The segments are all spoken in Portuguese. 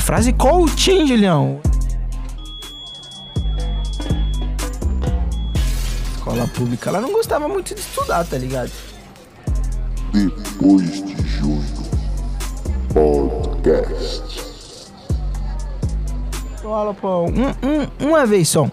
frase coach, hein, Julião? Escola pública, ela não gostava muito de estudar, tá ligado? Depois de junho, podcast. Fala, pô, um, um, uma vez só.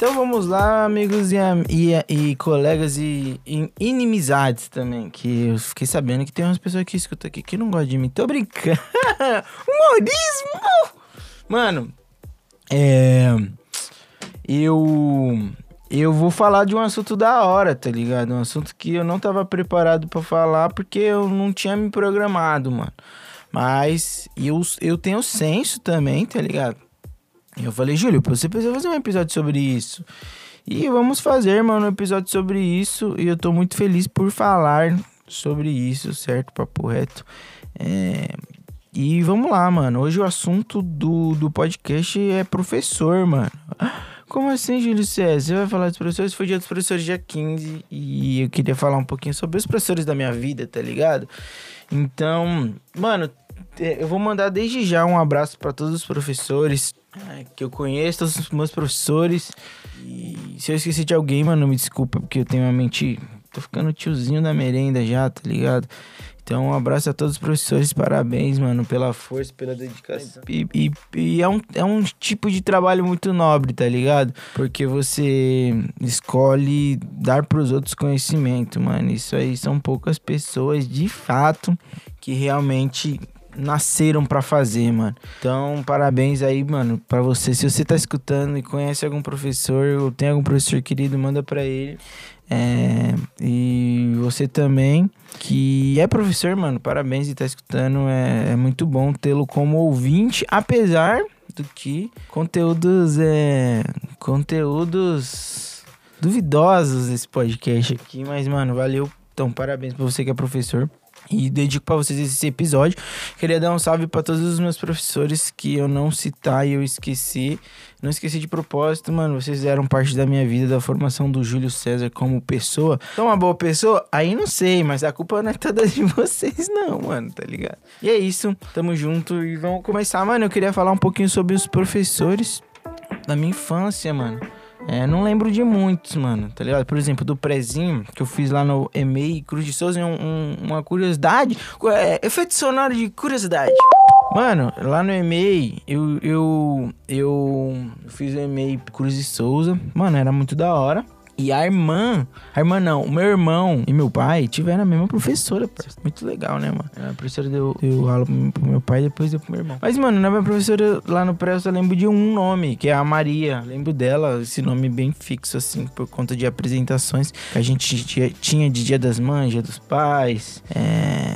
Então vamos lá, amigos e, e, e colegas e, e, inimizades também. Que eu fiquei sabendo que tem umas pessoas que escutam aqui que não gostam de mim. Tô brincando. Humorismo! Mano, é. Eu. Eu vou falar de um assunto da hora, tá ligado? Um assunto que eu não tava preparado para falar porque eu não tinha me programado, mano. Mas eu, eu tenho senso também, tá ligado? Eu falei, Júlio, você precisa fazer um episódio sobre isso. E vamos fazer, mano, um episódio sobre isso. E eu tô muito feliz por falar sobre isso, certo? Papo reto. É... E vamos lá, mano. Hoje o assunto do, do podcast é professor, mano. Como assim, Júlio César? Você vai falar dos professores? Foi dia dos professores dia 15 e eu queria falar um pouquinho sobre os professores da minha vida, tá ligado? Então, mano, eu vou mandar desde já um abraço para todos os professores é, que eu conheço, todos os meus professores. E se eu esqueci de alguém, mano, me desculpa, porque eu tenho uma mente. Tô ficando tiozinho da merenda já, tá ligado? Então, um abraço a todos os professores, parabéns, mano, pela força, pela dedicação. E, e, e, é, um, é um tipo de trabalho muito nobre, tá ligado? Porque você escolhe dar pros outros conhecimento, mano. Isso aí são poucas pessoas, de fato, que realmente nasceram para fazer, mano. Então, parabéns aí, mano, para você. Se você tá escutando e conhece algum professor ou tem algum professor querido, manda para ele. É, e você também, que é professor, mano, parabéns e tá escutando. É, é muito bom tê-lo como ouvinte, apesar do que conteúdos é conteúdos duvidosos esse podcast aqui, mas mano, valeu. Então, parabéns pra você que é professor. E dedico para vocês esse episódio. Queria dar um salve para todos os meus professores que eu não citar e eu esqueci. Não esqueci de propósito, mano. Vocês eram parte da minha vida, da formação do Júlio César como pessoa. Então, uma boa pessoa? Aí não sei, mas a culpa não é toda de vocês, não, mano, tá ligado? E é isso. Tamo junto e vamos começar, mano. Eu queria falar um pouquinho sobre os professores da minha infância, mano. É, não lembro de muitos, mano, tá ligado? Por exemplo, do prezinho que eu fiz lá no EMEI Cruz de Souza, um, um, uma curiosidade. É, efeito sonoro de curiosidade. Mano, lá no EMEI, eu, eu, eu fiz o EMEI Cruz de Souza. Mano, era muito da hora. E a irmã, a irmã não, o meu irmão e meu pai tiveram a mesma professora, parceiro. Muito legal, né, mano? A professora deu, deu aula pro meu pai e depois deu pro meu irmão. Mas, mano, na minha professora lá no pré, eu só lembro de um nome, que é a Maria. Lembro dela, esse nome bem fixo, assim, por conta de apresentações que a gente tinha de Dia das Mães, Dia dos Pais. É...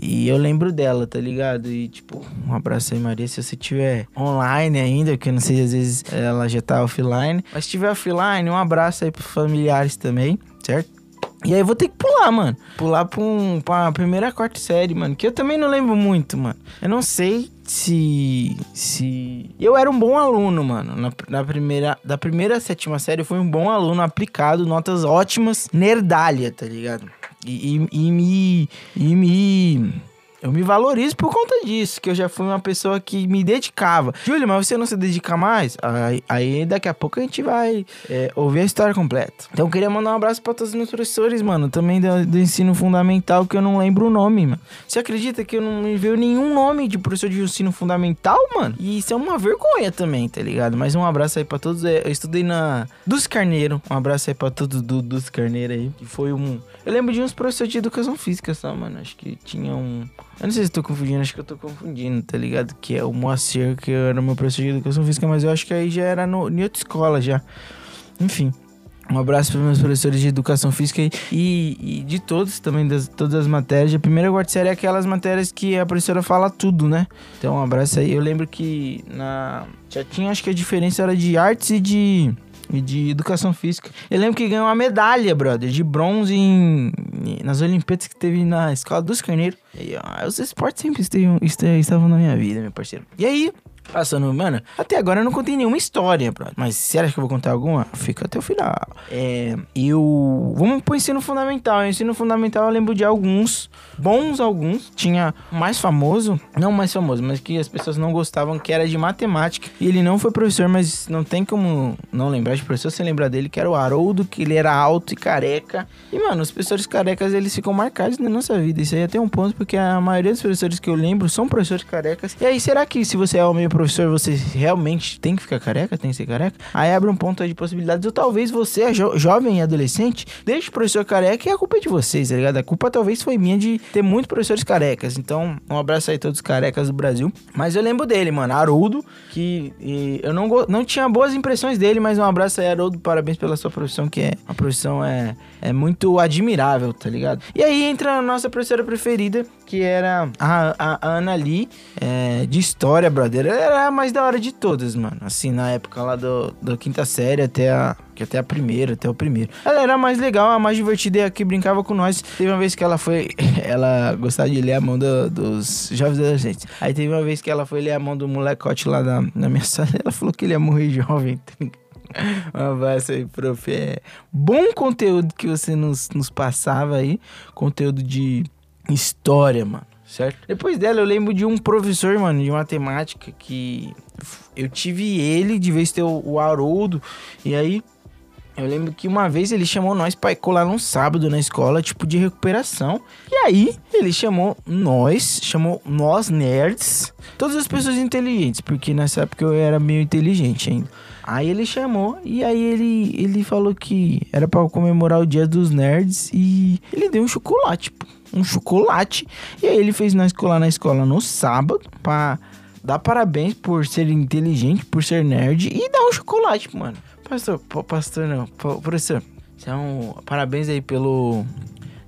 E eu lembro dela, tá ligado? E, tipo, um abraço aí, Maria, se você tiver online ainda, que eu não sei, às vezes ela já tá offline. Mas se tiver offline, um abraço aí pro familiares também, certo? E aí eu vou ter que pular, mano. Pular pra, um, pra primeira quarta série, mano. Que eu também não lembro muito, mano. Eu não sei se. se. Eu era um bom aluno, mano. Na, na primeira. Da primeira à sétima série, eu fui um bom aluno aplicado, notas ótimas, nerdalha, tá ligado? E, e, e me. E me eu me valorizo por conta disso, que eu já fui uma pessoa que me dedicava. Júlio, mas você não se dedica mais? Aí, aí daqui a pouco a gente vai é, ouvir a história completa. Então eu queria mandar um abraço para todos os meus professores, mano. Também do, do, ensino fundamental, que eu não lembro o nome, mano. Você acredita que eu não me veio nenhum nome de professor de ensino fundamental, mano? E isso é uma vergonha também, tá ligado? Mas um abraço aí pra todos. É, eu estudei na Dos Carneiro. Um abraço aí pra todos do Dos Carneiro aí. Que foi um. Eu lembro de uns professores de educação física, só, mano. Acho que tinha um. Eu não sei se tô confundindo, acho que eu tô confundindo, tá ligado? Que é o Moacir, que era meu professor de educação física, mas eu acho que aí já era no, em outra escola já. Enfim. Um abraço para meus professores de educação física e, e, de todos também, das, todas as matérias. A primeira quarta série é aquelas matérias que a professora fala tudo, né? Então, um abraço aí. Eu lembro que na. Já tinha, acho que a diferença era de artes e de e de educação física. Eu lembro que ganhou uma medalha, brother, de bronze em, nas Olimpíadas que teve na Escola dos Carneiros. E, ó, os esportes sempre estavam, estavam na minha vida, meu parceiro. E aí, Passando, mano, até agora eu não contei nenhuma história, brother. Mas se acha que eu vou contar alguma? Fica até o final. É. Eu. Vamos pro ensino fundamental. O ensino fundamental eu lembro de alguns. Bons alguns. Tinha mais famoso. Não mais famoso, mas que as pessoas não gostavam, que era de matemática. E ele não foi professor, mas não tem como não lembrar de professor sem lembrar dele, que era o Haroldo, que ele era alto e careca. E, mano, os professores carecas, eles ficam marcados na nossa vida. Isso aí é até um ponto, porque a maioria dos professores que eu lembro são professores carecas. E aí, será que se você é homem professor, você realmente tem que ficar careca? Tem que ser careca? Aí abre um ponto de possibilidades. Ou talvez você, jo jovem e adolescente, deixe o professor careca e a culpa é de vocês, tá ligado? A culpa talvez foi minha de ter muitos professores carecas. Então, um abraço aí todos os carecas do Brasil. Mas eu lembro dele, mano, Haroldo, que eu não, não tinha boas impressões dele, mas um abraço aí, Haroldo. Parabéns pela sua profissão, que é uma profissão é, é muito admirável, tá ligado? E aí entra a nossa professora preferida, que era a, a, Ana Lee, é, de história, brother. Ela era a mais da hora de todas, mano. Assim, na época lá do, da quinta série até a, até a primeira, até o primeiro. Ela era a mais legal, a mais divertida e a que brincava com nós. Teve uma vez que ela foi. ela gostava de ler a mão do, dos jovens adolescentes. Aí teve uma vez que ela foi ler a mão do molecote lá na, na minha sala. Ela falou que ele ia morrer jovem, tá um abraço aí, prof. É bom conteúdo que você nos, nos passava aí. Conteúdo de história, mano. Certo? Depois dela, eu lembro de um professor, mano, de matemática que eu tive ele, de vez ter o, o Haroldo. E aí, eu lembro que uma vez ele chamou nós pra colar num sábado na escola, tipo de recuperação. E aí, ele chamou nós, chamou nós nerds, todas as pessoas inteligentes, porque nessa época eu era meio inteligente ainda. Aí ele chamou e aí ele, ele falou que era para comemorar o dia dos nerds e ele deu um chocolate, um chocolate. E aí ele fez nós colar na escola no sábado pra dar parabéns por ser inteligente, por ser nerd e dar um chocolate, mano. Pastor, pastor não, professor, então, parabéns aí pelo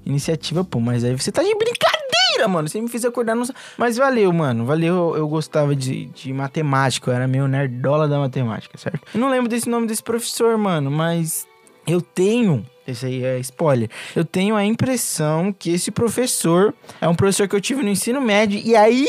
iniciativa, pô, mas aí você tá de brincadeira, mano. Você me fez acordar no. Mas valeu, mano. Valeu. Eu gostava de, de matemática. Eu era meio nerdola da matemática, certo? Eu não lembro desse nome desse professor, mano, mas eu tenho esse aí é spoiler. Eu tenho a impressão que esse professor é um professor que eu tive no ensino médio. E aí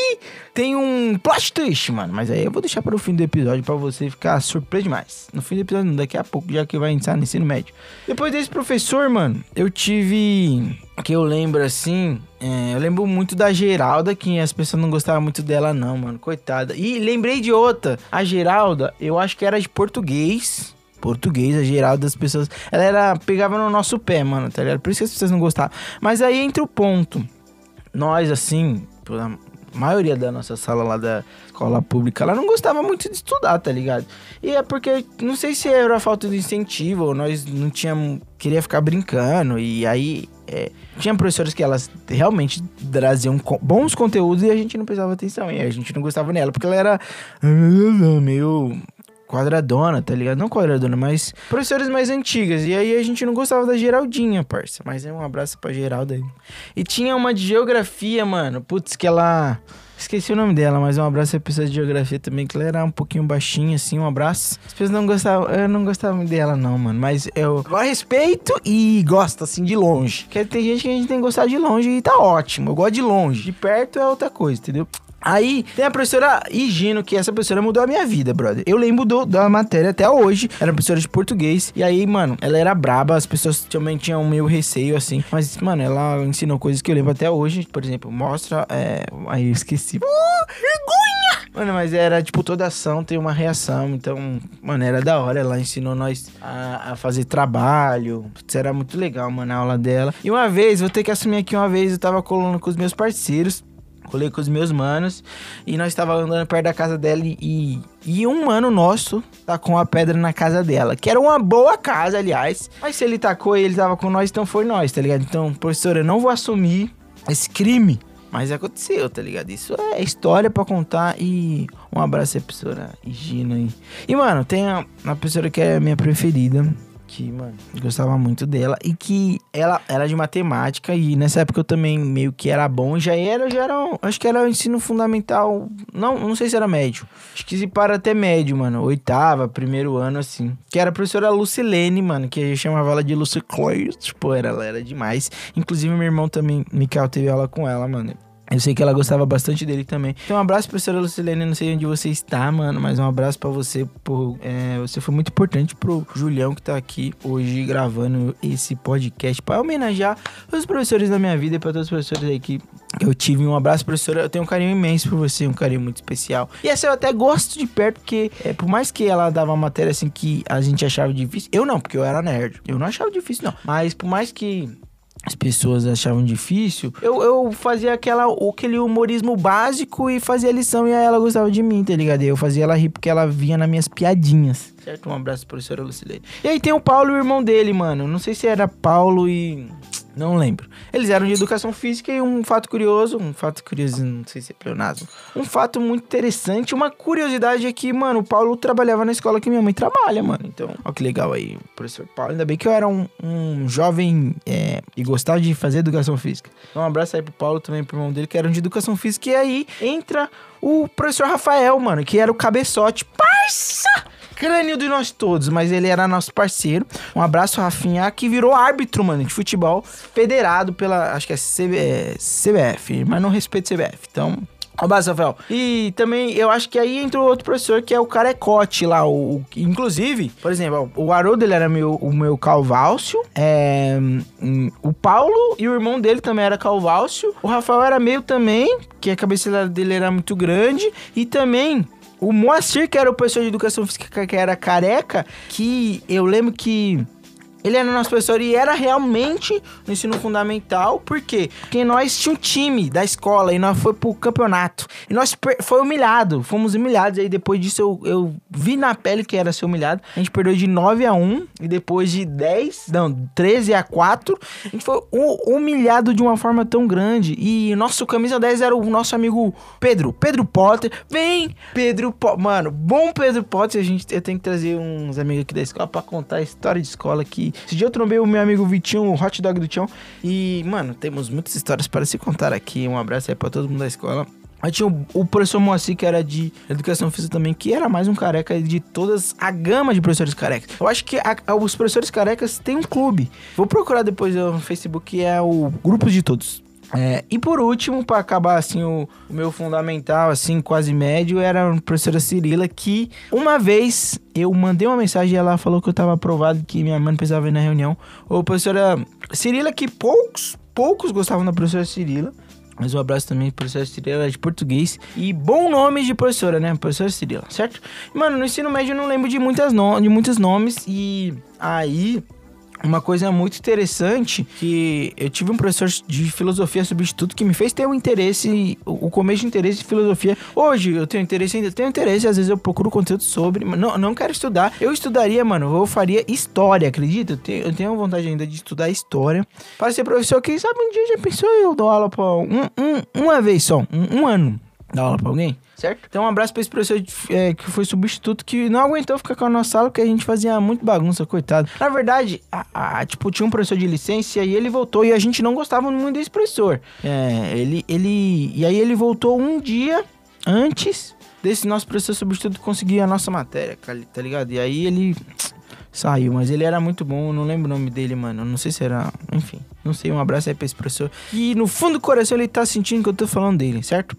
tem um plot twist, mano. Mas aí eu vou deixar para o fim do episódio para você ficar surpreso demais. No fim do episódio, daqui a pouco, já que vai iniciar no ensino médio. Depois desse professor, mano, eu tive. Que eu lembro assim. É, eu lembro muito da Geralda, que as pessoas não gostavam muito dela, não, mano. Coitada. E lembrei de outra. A Geralda, eu acho que era de português português, a geral das pessoas. Ela era. pegava no nosso pé, mano, tá ligado? Por isso que as pessoas não gostavam. Mas aí entra o ponto. Nós, assim, a maioria da nossa sala lá da escola pública, ela não gostava muito de estudar, tá ligado? E é porque, não sei se era falta de incentivo, ou nós não tínhamos. queria ficar brincando, e aí. É, tinha professores que elas realmente traziam bons conteúdos e a gente não prestava atenção. E a gente não gostava nela, porque ela era meio quadradona, tá ligado? Não quadradona, mas professores mais antigas. E aí a gente não gostava da Geraldinha, parça. Mas é um abraço pra Geralda aí. E tinha uma de geografia, mano. Putz, que ela. Esqueci o nome dela, mas um abraço pra pessoa de geografia também, que ela era um pouquinho baixinha, assim, um abraço. As pessoas não gostavam, eu não gostava dela, não, mano. Mas eu, eu respeito e gosto, assim, de longe. Porque tem gente que a gente tem que gostar de longe e tá ótimo. Eu gosto de longe. De perto é outra coisa, entendeu? Aí tem a professora Higino, que essa professora mudou a minha vida, brother. Eu lembro do, da matéria até hoje. Era professora de português. E aí, mano, ela era braba, as pessoas também tinham meio receio, assim. Mas, mano, ela ensinou coisas que eu lembro até hoje. Por exemplo, mostra. É... Aí eu esqueci. Uh, vergonha! Mano, mas era tipo, toda ação tem uma reação. Então, mano, era da hora. Ela ensinou nós a, a fazer trabalho. Isso era muito legal, mano, a aula dela. E uma vez, vou ter que assumir aqui uma vez, eu tava colando com os meus parceiros. Colei com os meus manos e nós estava andando perto da casa dela e, e um mano nosso tacou uma pedra na casa dela, que era uma boa casa, aliás. Mas se ele tacou e ele tava com nós, então foi nós, tá ligado? Então, professora, eu não vou assumir esse crime, mas aconteceu, tá ligado? Isso é história para contar e um abraço aí, professora Gina aí. E, mano, tem a, uma professora que é minha preferida, que, mano, gostava muito dela e que ela era de matemática e nessa época eu também meio que era bom, já era, já era, acho que era o ensino fundamental, não, não sei se era médio. Acho que se para até médio, mano, oitava, primeiro ano assim. Que era a professora Lucilene, mano, que a gente chamava ela de Lucy Cloyd, tipo, era, ela era demais. Inclusive meu irmão também, Mikael, teve aula com ela, mano. Eu sei que ela gostava bastante dele também. Então, um abraço, professora Lucilene. Não sei onde você está, mano, mas um abraço para você. Por, é, você foi muito importante pro Julião que tá aqui hoje gravando esse podcast para homenagear os professores da minha vida e para todos os professores aí que eu tive. Um abraço, professora. Eu tenho um carinho imenso por você, um carinho muito especial. E essa eu até gosto de perto, porque é, por mais que ela dava uma matéria assim que a gente achava difícil, eu não, porque eu era nerd. Eu não achava difícil, não. Mas por mais que as pessoas achavam difícil, eu, eu fazia aquela, aquele humorismo básico e fazia lição e aí ela gostava de mim, tá ligado? Eu fazia ela rir porque ela vinha nas minhas piadinhas. Certo? Um abraço, professora Lucilene. E aí tem o Paulo e o irmão dele, mano. Não sei se era Paulo e. Não lembro. Eles eram de educação física e um fato curioso, um fato curioso, não sei se é pleonasmo. Um fato muito interessante, uma curiosidade é que, mano, o Paulo trabalhava na escola que minha mãe trabalha, mano. Então, ó que legal aí, professor Paulo. Ainda bem que eu era um, um jovem é, e gostava de fazer educação física. Então, um abraço aí pro Paulo também, pro irmão dele, que eram de educação física. E aí entra o professor Rafael, mano, que era o cabeçote. Parça! Crânio de nós todos, mas ele era nosso parceiro. Um abraço, Rafinha, que virou árbitro, mano, de futebol, federado pela, acho que é, CB, é CBF, mas não respeito CBF. Então, um abraço, Rafael. E também, eu acho que aí entrou outro professor que é o Carecote lá. O, o inclusive, por exemplo, o Haroldo ele era meu, o meu Calvácio. É, o Paulo e o irmão dele também era Calvácio. O Rafael era meio também, que a cabeça dele era muito grande. E também o Moacir, que era o professor de educação física que era careca, que eu lembro que ele era nosso professor e era realmente no ensino fundamental, por quê? Porque nós tinha um time da escola e nós foi pro campeonato. E nós foi humilhado, fomos humilhados. Aí depois disso eu, eu vi na pele que era ser humilhado. A gente perdeu de 9 a 1 e depois de 10, não, 13 a 4, a gente foi humilhado de uma forma tão grande. E nosso camisa 10 era o nosso amigo Pedro, Pedro Potter. Vem, Pedro Potter. Mano, bom Pedro Potter. A gente, eu tenho que trazer uns amigos aqui da escola para contar a história de escola que esse dia eu trombei o meu amigo Vitinho, o hot dog do Tião. E, mano, temos muitas histórias para se contar aqui. Um abraço aí pra todo mundo da escola. Aí tinha o, o, professor Moacir, que era de educação física também, que era mais um careca de todas a gama de professores carecas. Eu acho que a, os professores carecas têm um clube. Vou procurar depois no Facebook, que é o Grupo de Todos. É, e por último, para acabar assim, o, o, meu fundamental, assim, quase médio, era a professora Cirila, que uma vez eu mandei uma mensagem e ela falou que eu tava aprovado, que minha mãe não precisava ir na reunião. Ô, professora Cirila, que poucos, poucos gostavam da professora Cirila. Mas um abraço também professora Cirila de português. E bom nome de professora, né? Professora Cirila, certo? Mano, no ensino médio eu não lembro de, muitas no... de muitos nomes. E aí uma coisa muito interessante que eu tive um professor de filosofia substituto que me fez ter um interesse, o começo de interesse de filosofia. Hoje eu tenho interesse ainda, tenho interesse, às vezes eu procuro conteúdo sobre, mas não, não quero estudar. Eu estudaria, mano, eu faria história, acredita? Eu tenho, eu tenho vontade ainda de estudar história. Para ser professor, quem sabe um dia já pensou eu dou aula pra um, um, uma vez só, um, um ano, dar aula pra alguém? certo? Então, um abraço pra esse professor é, que foi substituto, que não aguentou ficar com a nossa sala, porque a gente fazia muito bagunça, coitado. Na verdade, a, a, tipo, tinha um professor de licença e ele voltou e a gente não gostava muito desse professor. É, ele, ele... E aí ele voltou um dia antes desse nosso professor substituto conseguir a nossa matéria, tá ligado? E aí ele saiu, mas ele era muito bom, não lembro o nome dele, mano. Não sei se era. Enfim, não sei. Um abraço aí pra esse professor. E no fundo do coração ele tá sentindo que eu tô falando dele, certo?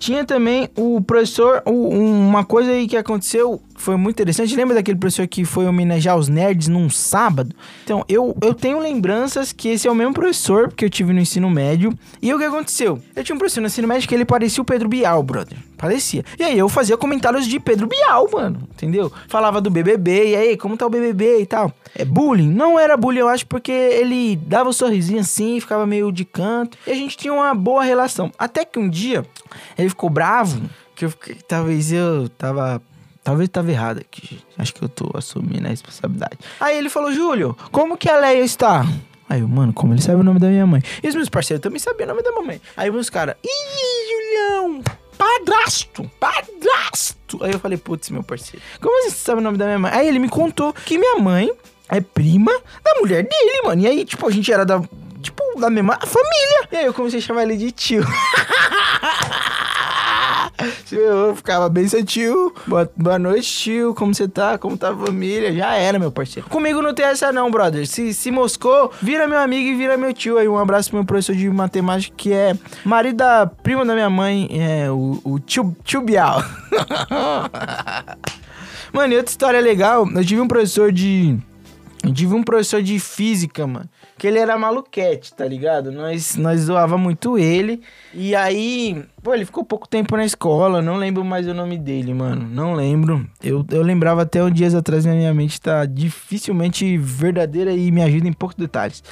Tinha também o professor, uma coisa aí que aconteceu foi muito interessante. Lembra daquele professor que foi homenagear os nerds num sábado? Então, eu, eu tenho lembranças que esse é o mesmo professor que eu tive no ensino médio. E o que aconteceu? Eu tinha um professor no ensino médio que ele parecia o Pedro Bial, brother. Parecia. E aí eu fazia comentários de Pedro Bial, mano. Entendeu? Falava do BBB, e aí, como tá o BBB e tal. É bullying? Não era bullying, eu acho, porque ele dava um sorrisinho assim, ficava meio de canto. E a gente tinha uma boa relação. Até que um dia ele ficou bravo, que eu fiquei, talvez eu tava Talvez tava errado aqui. Acho que eu tô assumindo a responsabilidade. Aí ele falou, Júlio, como que a Leia está? Aí eu, mano, como ele sabe o nome da minha mãe? E os meus parceiros também sabiam o nome da mamãe. Aí meus caras, ih, Julião, padrasto, padrasto. Aí eu falei, putz, meu parceiro, como você sabe o nome da minha mãe? Aí ele me contou que minha mãe é prima da mulher dele, mano. E aí, tipo, a gente era da. Tipo, da mesma família. E aí eu comecei a chamar ele de tio. Eu ficava bem seu tio. Boa, boa noite, tio. Como você tá? Como tá a família? Já era, meu parceiro. Comigo não tem essa não, brother. Se, se moscou, vira meu amigo e vira meu tio. Aí um abraço pro meu professor de matemática, que é marido da prima da minha mãe, é o, o tio, tio Bial. Mano, e outra história legal, eu tive um professor de eu tive um professor de física, mano, que ele era maluquete, tá ligado? Nós, nós zoava muito ele. E aí, pô, ele ficou pouco tempo na escola, não lembro mais o nome dele, mano. Não lembro. Eu, eu lembrava até um dias atrás na minha mente tá dificilmente verdadeira e me ajuda em poucos detalhes.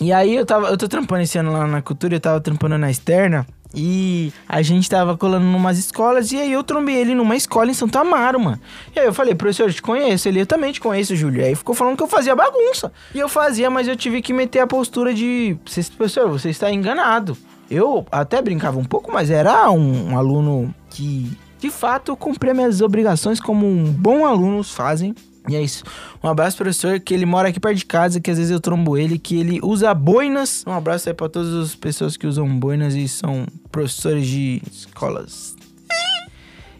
E aí eu tava, eu tô trampando esse ano lá na cultura, eu tava trampando na externa. E a gente tava colando numas escolas e aí eu trombei ele numa escola em Santo Amaro, mano. E aí eu falei, professor, eu te conheço. Ele, eu também te conheço, Júlio. E aí ficou falando que eu fazia bagunça. E eu fazia, mas eu tive que meter a postura de, professor, você está enganado. Eu até brincava um pouco, mas era um, um aluno que, de fato, cumpria minhas obrigações como um bom aluno fazem. E é isso. Um abraço, professor, que ele mora aqui perto de casa, que às vezes eu trombo ele, que ele usa boinas. Um abraço aí pra todas as pessoas que usam boinas e são professores de escolas.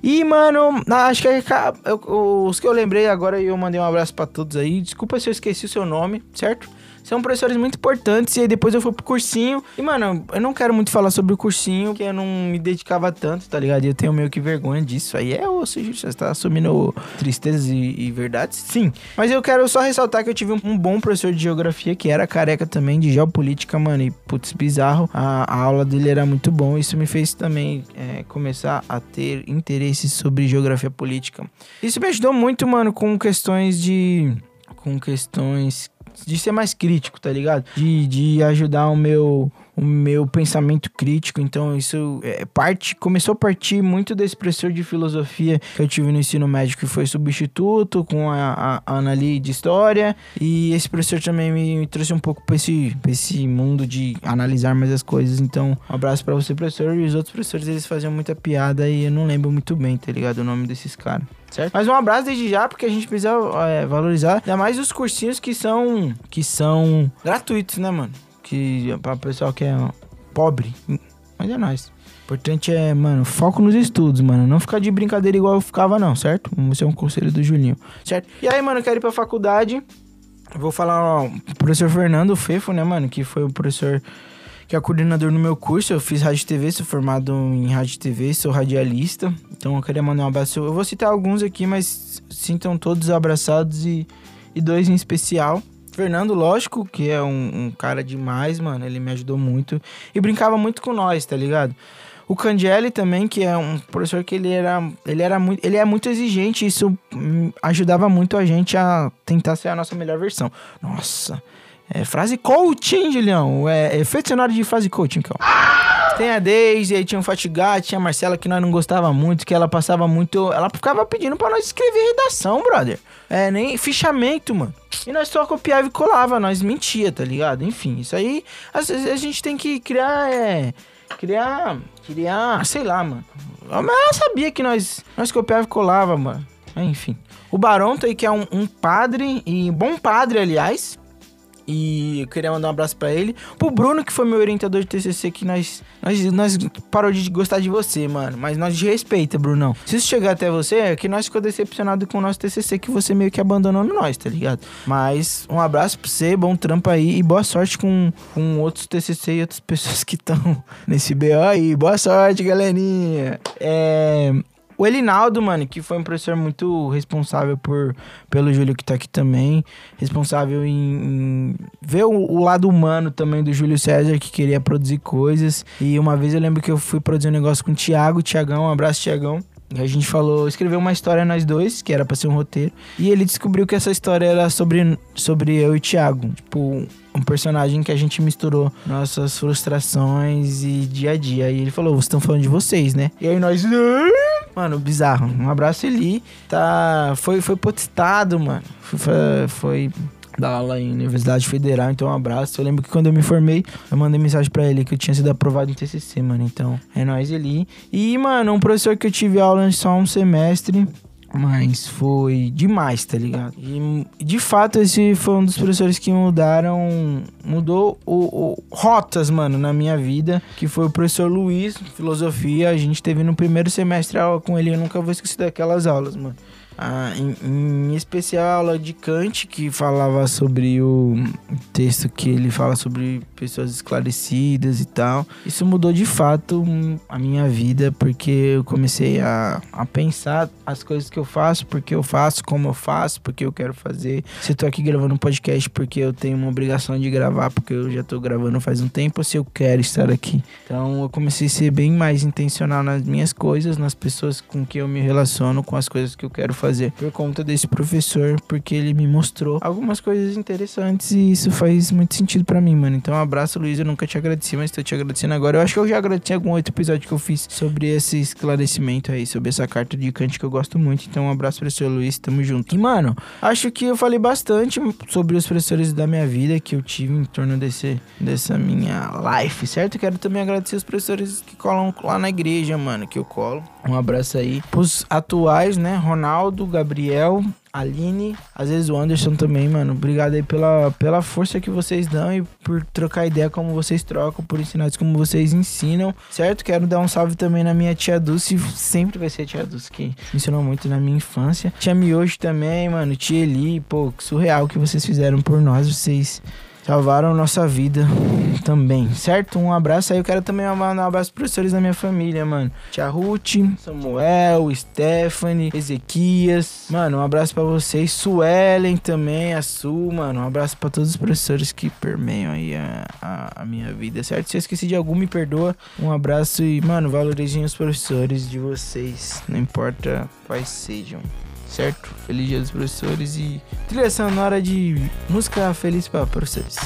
E, mano, acho que eu, os que eu lembrei agora eu mandei um abraço para todos aí. Desculpa se eu esqueci o seu nome, certo? São professores muito importantes. E aí depois eu fui pro cursinho. E, mano, eu não quero muito falar sobre o cursinho, porque eu não me dedicava tanto, tá ligado? E eu tenho meio que vergonha disso. Aí é osso, você está assumindo tristezas e, e, verdades? Sim. Mas eu quero só ressaltar que eu tive um, um, bom professor de geografia, que era careca também, de geopolítica, mano. E, putz, bizarro. A, a aula dele era muito bom. Isso me fez também é, começar a ter interesse sobre geografia política. Isso me ajudou muito, mano, com questões de com questões de ser mais crítico, tá ligado? De, de ajudar o meu o meu pensamento crítico. Então, isso é parte começou a partir muito desse professor de filosofia que eu tive no ensino médio, que foi substituto com a, a, Ana Lee de história. E esse professor também me, me trouxe um pouco pra esse, pra esse mundo de analisar mais as coisas. Então, um abraço para você, professor. E os outros professores, eles faziam muita piada e eu não lembro muito bem, tá ligado? O nome desses caras. Certo? Mas um abraço desde já, porque a gente precisa é, valorizar ainda mais os cursinhos que são que são gratuitos, né, mano? Que para o pessoal que é pobre. Mas é nóis. O importante é, mano, foco nos estudos, mano. Não ficar de brincadeira igual eu ficava, não, certo? Esse é um conselho do Julinho, certo? E aí, mano, quero ir pra faculdade. Vou falar, ó, o professor Fernando Fefo, né, mano? Que foi o professor que é coordenador no meu curso. Eu fiz rádio TV, sou formado em rádio TV, sou radialista. Então eu queria mandar um abraço. Eu vou citar alguns aqui, mas sintam todos abraçados e, e dois em especial. Fernando, lógico, que é um, um, cara demais, mano. Ele me ajudou muito. E brincava muito com nós, tá ligado? O Candielli também, que é um professor que ele era, ele era muito, ele é muito exigente, isso ajudava muito a gente a tentar ser a nossa melhor versão. Nossa, é frase coaching, Julião. É, é efeito cenário de frase coaching, então. Tem a Daisy, aí tinha o Fatigado, tinha a Marcela que nós não gostava muito, que ela passava muito. Ela ficava pedindo pra nós escrever redação, brother. É, nem fichamento, mano. E nós só copiava e colava, nós mentia, tá ligado? Enfim, isso aí. Às vezes a gente tem que criar. É, criar. Criar. Sei lá, mano. Mas ela sabia que nós, nós copiava e colava, mano. Enfim. O Baronto aí, que é um, um padre, e bom padre, aliás. E eu queria mandar um abraço para ele. Pro Bruno, que foi meu orientador de TCC, que nós, nós, nós parou de gostar de você, mano. Mas nós de respeita, Brunão. Se isso chegar até você, é que nós ficou decepcionado com o nosso TCC, que você meio que abandonou nós, tá ligado? Mas um abraço pra você, bom trampo aí e boa sorte com, com outros TCC e outras pessoas que estão nesse BO aí. Boa sorte, galerinha. É. O Elinaldo, mano, que foi um professor muito responsável por pelo Júlio que tá aqui também. Responsável em, em ver o, o, lado humano também do Júlio César, que queria produzir coisas. E uma vez eu lembro que eu fui produzir um negócio com o Thiago. Tiagão, um abraço, Tiagão. E a gente falou, escreveu uma história nós dois, que era pra ser um roteiro. E ele descobriu que essa história era sobre, sobre eu e o Thiago. Tipo, um personagem que a gente misturou nossas frustrações e dia a dia. E ele falou, vocês estão falando de vocês, né? E aí nós. Mano, bizarro. Um abraço, Eli. Tá. Foi, foi postado, mano. Foi, foi da aula em Universidade Federal, então um abraço. Eu lembro que quando eu me formei, eu mandei mensagem para ele que eu tinha sido aprovado em TCC, mano. Então, é nóis, Eli. E, mano, um professor que eu tive aula só um semestre, Mas foi demais, tá ligado? E de fato, esse foi um dos professores que mudaram. Mudou o, o, rotas, mano, na minha vida. Que foi o professor Luiz, filosofia. A gente teve no primeiro semestre aula com ele. Eu nunca vou esquecer daquelas aulas, mano. Ah, em, em, especial a aula de Kant, que falava sobre o texto que ele fala sobre pessoas esclarecidas e tal. Isso mudou de fato a minha vida, porque eu comecei a, a pensar as coisas que eu faço, porque eu faço, como eu faço, porque eu quero fazer. Se eu tô aqui gravando um podcast porque eu tenho uma obrigação de gravar, porque eu já tô gravando faz um tempo, ou se eu quero estar aqui. Então eu comecei a ser bem mais intencional nas minhas coisas, nas pessoas com que eu me relaciono, com as coisas que eu quero fazer por conta desse professor, porque ele me mostrou algumas coisas interessantes e isso faz muito sentido para mim, mano. Então, abraço, Luiz. Eu nunca te agradeci, mas tô te agradecendo agora. Eu acho que eu já agradeci algum outro episódio que eu fiz sobre esse esclarecimento aí, sobre essa carta de Kant que eu gosto muito. Então, um abraço, professor Luiz. Tamo junto. E, mano, acho que eu falei bastante sobre os professores da minha vida que eu tive em torno desse, dessa minha life, certo? Quero também agradecer os professores que colam lá na igreja, mano, que eu colo. Um abraço aí. Pros atuais, né? Ronaldo, Gabriel, Aline, às vezes o Anderson também, mano. Obrigado aí pela, pela força que vocês dão e por trocar ideia como vocês trocam, por ensinar como vocês ensinam, certo? Quero dar um salve também na minha tia Dulce, sempre vai ser a tia Dulce que ensinou muito na minha infância. Tia Miojo também, mano. Tia Eli, pô, surreal que vocês fizeram por nós, vocês salvaram nossa vida também, certo? Um abraço aí. Eu quero também mandar um abraço pros professores da minha família, mano. Tia Ruth, Samuel, Stephanie, Ezequias. Mano, um abraço para vocês. Suelen também, a Su, mano. Um abraço para todos os professores que permeiam aí a, a, a, minha vida, certo? Se eu esqueci de algum, me perdoa. Um abraço e, mano, valorizem os professores de vocês. Não importa quais sejam certo? Feliz Dia dos Professores e trilha sonora de música feliz para professores.